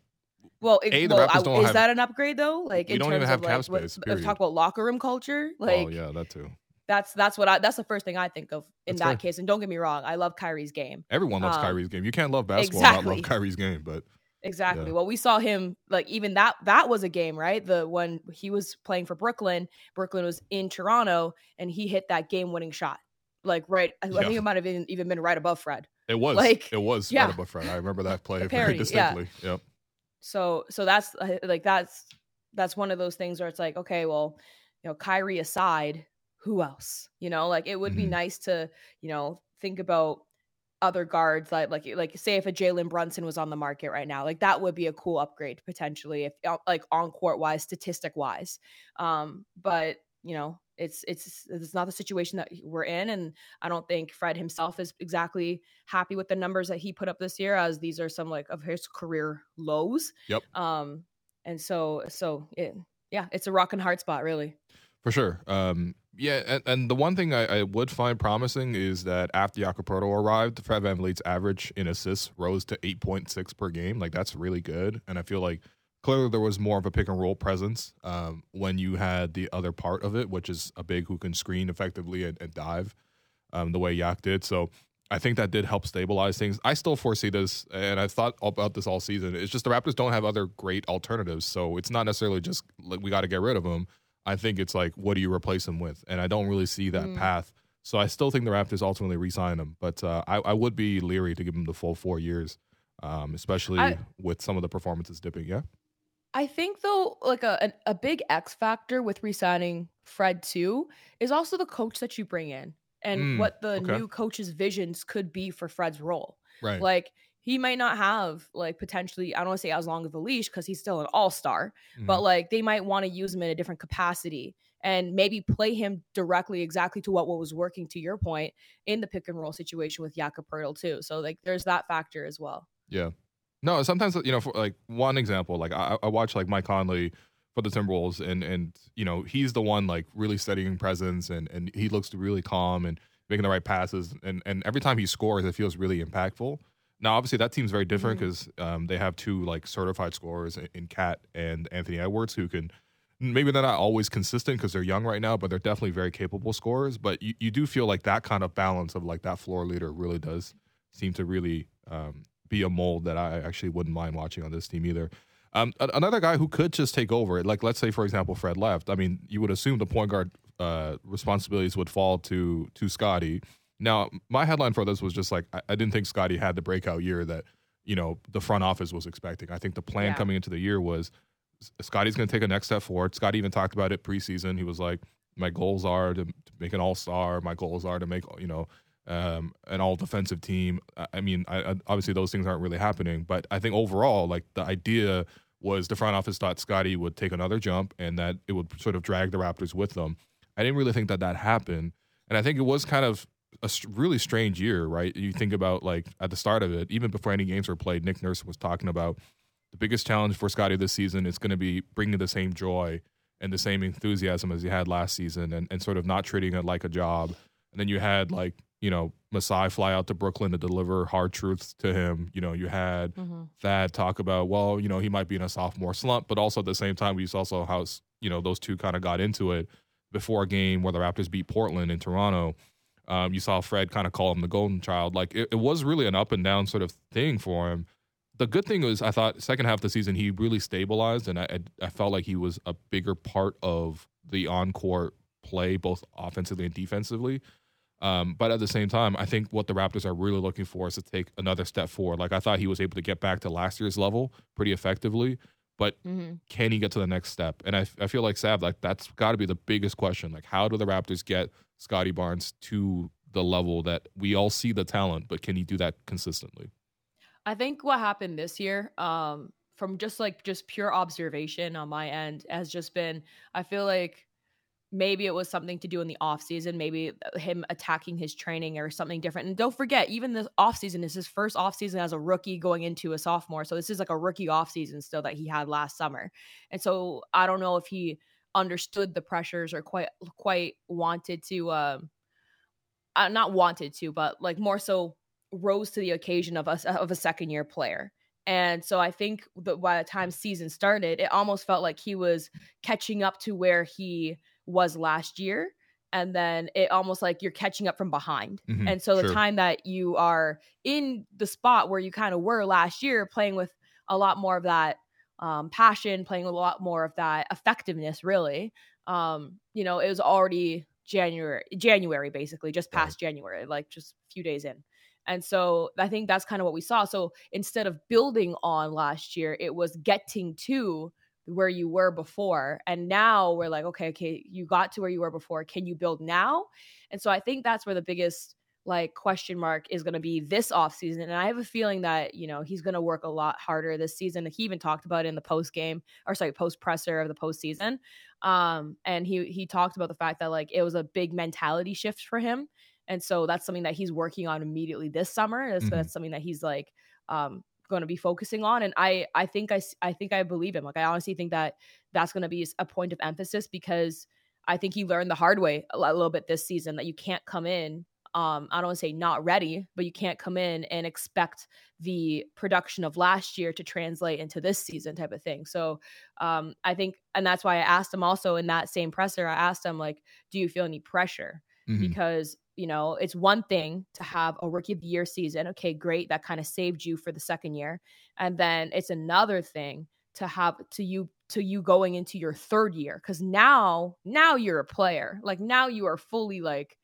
well, it, A, well, I- is have- that an upgrade though like We in don't terms even have of cap like what- space, let's talk about locker room culture oh, like oh yeah, that too. That's that's what i that's the first thing i think of in That's that fair. case and don't get me wrong i love kyrie's game Everyone loves Um, Kyrie's game. You can't love basketball and not love exactly. Kyrie's game. But Exactly. Yeah. Well, we saw him like even that that was a game, right? The when he was playing for Brooklyn, Brooklyn was in Toronto and he hit that game-winning shot. Like right I, I Yeah. think it might have even, even been right above Fred. it was Like, it was yeah. right above Fred. I remember that play *laughs* very parody, yeah. distinctly. Yep. So so that's like that's that's one of those things where it's like, okay, well, you know, Kyrie aside, who else? You know, like it would be Mhm. nice to, you know, think about other guards like like like say if a Jalen Brunson was on the market right now, like that would be a cool upgrade potentially if like on court wise, statistic wise. Um, but you know, it's it's it's not the situation that we're in, and I don't think Fred himself is exactly happy with the numbers that he put up this year, as these are some like of his career lows. Yep. Um, and so so it yeah, it's a rock and hard spot really. For sure. Um, yeah, and, and the one thing I, I would find promising is that after Jakob Poeltl arrived, Fred VanVleet's average in assists rose to 8.6 per game. Like, that's really good. And I feel like clearly there was more of a pick and roll presence um, when you had the other part of it, which is a big who can screen effectively and, and dive um, the way Yak did. So I think that did help stabilize things. I still foresee this, and I've thought about this all season. It's just the Raptors don't have other great alternatives. So it's not necessarily just like we got to get rid of them. I think it's like, what do you replace him with? And I don't really see that Mm. path. So I still think the Raptors ultimately re-sign him, but uh, I, I would be leery to give him the full four years, um, especially I- with some of the performances dipping. Yeah, I think though, like a a, big X factor with re-signing Fred too is also the coach that you bring in and Mm, what the okay. new coach's visions could be for Fred's role. right. Like he might not have like potentially, I don't want to say as long of a leash because he's still an all-star, but Mhm. like they might want to use him in a different capacity and maybe play him directly exactly to what, what was working to your point in the pick and roll situation with Jakob Poeltl too. So like there's that factor as well. Yeah. No, sometimes you know, for like one example, like I, I watch like Mike Conley for the Timberwolves, and and you know he's the one like really studying presence, and and he looks really calm and making the right passes, and and every time he scores, it feels really impactful. Now, obviously, that team's very different because um, they have two like certified scorers in, in KAT and Anthony Edwards who can. Maybe they're not always consistent because they're young right now, but they're definitely very capable scorers. But you, you do feel like that kind of balance of like that floor leader really does seem to really um, be a mold that I actually wouldn't mind watching on this team either. Um, a- another guy who could just take over it, like let's say for example Fred left. I mean, you would assume the point guard uh, responsibilities would fall to to Scottie. Now, my headline for this was just like I, I didn't think Scottie had the breakout year that you know the front office was expecting. I think the plan Yeah. coming into the year was Scottie's going to take a next step forward. Scottie even talked about it preseason. He was like, "My goals are to, to make an All Star. My goals are to make you know." um, an all defensive team. I- I mean, I, I, obviously those things aren't really happening, but I think overall, like the idea was the front office thought Scottie would take another jump and that it would sort of drag the Raptors with them. I didn't really think that that happened, and I think it was kind of a really strange year, right? You think about like at the start of it, even before any games were played, Nick Nurse was talking about the biggest challenge for Scottie this season is going to be bringing the same joy and the same enthusiasm as he had last season, and, and sort of not treating it like a job. And then you had like you know Masai fly out to Brooklyn to deliver hard truths to him. You know you had mm-hmm. Thad talk about well you know he might be in a sophomore slump, but also at the same time we saw also how you know those two kind of got into it before a game where the Raptors beat Portland in Toronto. Um, you saw Fred kind of call him the golden child. Like it, it was really an up and down sort of thing for him. The good thing was I thought second half of the season he really stabilized and I I, I felt like he was a bigger part of the on-court play both offensively and defensively. Um, but at the same time, I think what the Raptors are really looking for is to take another step forward. Like I thought he was able to get back to last year's level pretty effectively, but Mm-hmm. can he get to the next step? And I, I feel like Sav, like that's got to be the biggest question. Like, how do the Raptors get Scottie Barnes to the level that we all see the talent, but can he do that consistently? I think what happened this year, um, from just like just pure observation on my end, has just been I feel like maybe it was something to do in the off season, maybe him attacking his training or something different. And don't forget, even the off season is his first off season as a rookie going into a sophomore. So this is like a rookie off season still that he had last summer. And so I don't know if he understood the pressures or quite quite wanted to um uh, not wanted to but like more so rose to the occasion of us of a second year player and so i think that by the time season started it almost felt like he was catching up to where he was last year and then it almost like you're catching up from behind. Mhm, And so the sure. time that you are in the spot where you kind of were last year, playing with a lot more of that um, passion, playing a lot more of that effectiveness, really. Um, you know, it was already January, January basically, just Right. past January, like just a few days in. And so I think that's kind of what we saw. So instead of building on last year, it was getting to where you were before. And now we're like, okay, okay, you got to where you were before. Can you build now? And so I think that's where the biggest like question mark is going to be this offseason. And I have a feeling that, you know, he's going to work a lot harder this season. He even talked about it in the post game or sorry, post presser of the postseason. Um, and he he talked about the fact that like it was a big mentality shift for him. And so that's something that he's working on immediately this summer. That's, Mhm. that's something that he's like um going to be focusing on and i i think i i think i believe him like i honestly think that that's going to be a point of emphasis because i think he learned the hard way a little bit this season that you can't come in um i don't want to say not ready but you can't come in and expect the production of last year to translate into this season type of thing so um i think and that's why i asked him also in that same presser i asked him like do you feel any pressure Mhm. because you know it's one thing to have a rookie of the year season okay great that kind of saved you for the second year and then it's another thing to have to you to you going into your third year because now now you're a player like now you are fully like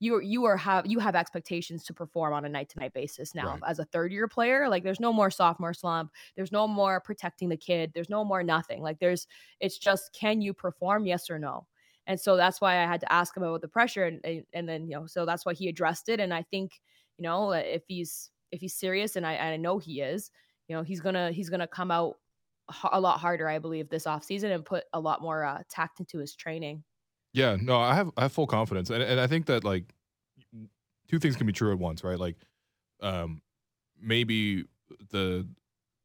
you you are have you have expectations to perform on a night to night basis now Right. as a third year player like there's no more sophomore slump there's no more protecting the kid there's no more nothing like there's it's just can you perform yes or no and so that's why I had to ask him about the pressure, and and, then you know, so that's why he addressed it. And I think you know, if he's if he's serious, and I and I know he is, you know, he's gonna he's gonna come out a lot harder, I believe, this offseason and put a lot more uh, tact into his training. Yeah, no, I have I have full confidence, and and I think that like two things can be true at once, right? Like, um, maybe the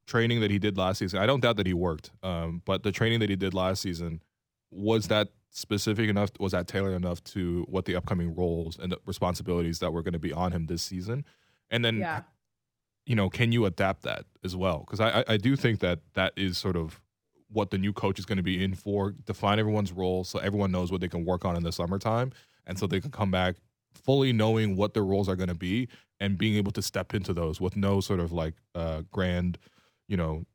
training that he did last season, I don't doubt that he worked, um, but the training that he did last season was that specific enough, was that tailored enough to what the upcoming roles and the responsibilities that were going to be on him this season, and then Yeah. you know, can you adapt that as well? Because I, I I do think that that is sort of what the new coach is going to be in for. Define everyone's role so everyone knows what they can work on in the summertime, and so they can come back fully knowing what their roles are going to be and being able to step into those with no sort of like uh, grand, you know,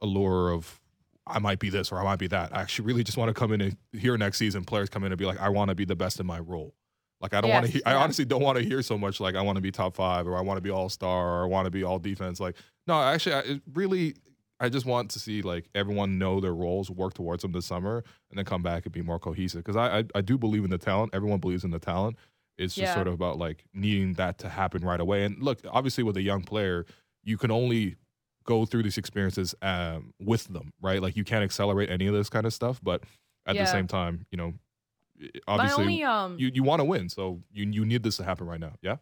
allure of I might be this or I might be that. I actually really just want to come in and here next season, players come in and be like, I want to be the best in my role. Like I don't want to. Yes, He- I honestly don't want to hear so much like I want to be top five or I want to be all star or I want to be all defense. Like no, actually, I it really, I just want to see like everyone know their roles, work towards them this summer, and then come back and be more cohesive. Because I, I I do believe in the talent. Everyone believes in the talent. It's just Yeah. sort of about like needing that to happen right away. And look, obviously, with a young player, you can only go through these experiences um, with them, right? Like you can't accelerate any of this kind of stuff, but at Yeah. the same time, you know, obviously only um you you want to win, so you you need this to happen right now. Yeah.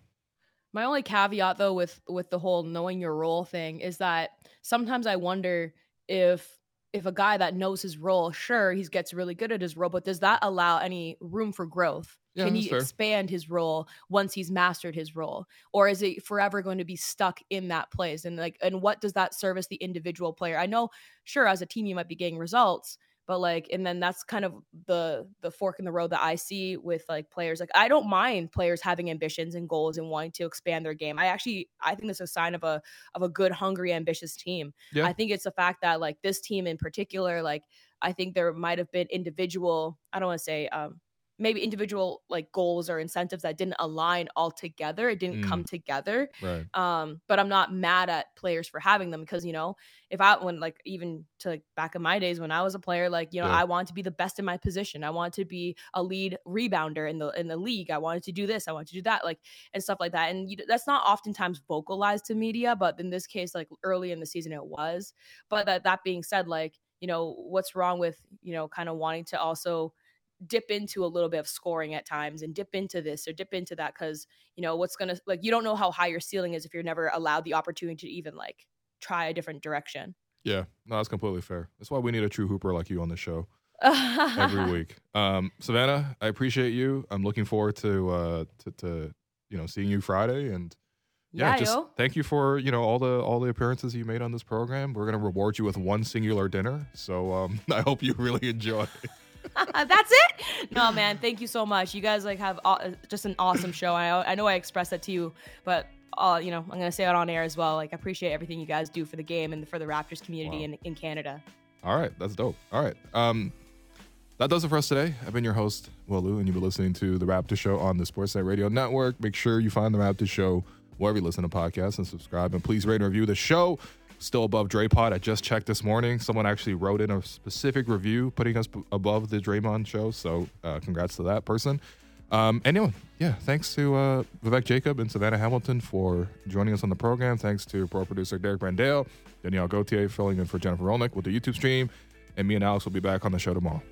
My only caveat though with with the whole knowing your role thing is that sometimes I wonder if if a guy that knows his role, sure, he gets really good at his role, but does that allow any room for growth? Yeah, Can he fair. expand his role once he's mastered his role? Or is it forever going to be stuck in that place? And like and what does that service the individual player? I know sure as a team you might be getting results, but like and then that's kind of the the fork in the road that i see with like players like i don't mind players having ambitions and goals and wanting to expand their game i actually i think this is a sign of a of a good hungry ambitious team Yeah. i think it's the fact that like this team in particular like i think there might have been individual i don't want to say um maybe individual like goals or incentives that didn't align all together it didn't Mm. come together Right. um but i'm not mad at players for having them because you know if i when like even to like back in my days when i was a player like you know Yeah. i wanted to be the best in my position i wanted to be a lead rebounder in the in the league i wanted to do this i wanted to do that like and stuff like that and you, that's not oftentimes vocalized to media but in this case like early in the season it was but that that being said like you know what's wrong with you know kind of wanting to also dip into a little bit of scoring at times and dip into this or dip into that because you know what's gonna like you don't know how high your ceiling is if you're never allowed the opportunity to even like try a different direction Yeah. No, that's completely fair. That's why we need a true hooper like you on the show. every *laughs* week. Um, Savanna, I appreciate you. I'm looking forward to uh to, to you know seeing you Friday and yeah, Yeah, just yo. thank you for you know all the all the appearances you made on this program. We're gonna reward you with one singular dinner. So um, *laughs* I hope you really enjoy. *laughs* That's it. No, man. Thank you so much. You guys like have aw- just an awesome show. I I know I expressed that to you, but uh, you know I'm gonna say it on air as well. Like I appreciate everything you guys do for the game and for the Raptors community Wow. in, in Canada. All right, that's dope. All right. Um, that does it for us today. I've been your host, Lou, and you've been listening to The Raptor Show on the Sportsnet Radio Network. Make sure you find The Raptor Show wherever you listen to podcasts and subscribe. And please rate and review the show. Still above Draypod. I just checked this morning. Someone actually wrote in a specific review putting us above the Draymond show. So uh, congrats to that person. Um, anyway, yeah, thanks to uh, Vivek Jacob and Savanna Hamilton for joining us on the program. Thanks to pro producer Derek Brandale, Danielle Gauthier filling in for Jennifer Rolnick with the YouTube stream. And me and Alex will be back on the show tomorrow.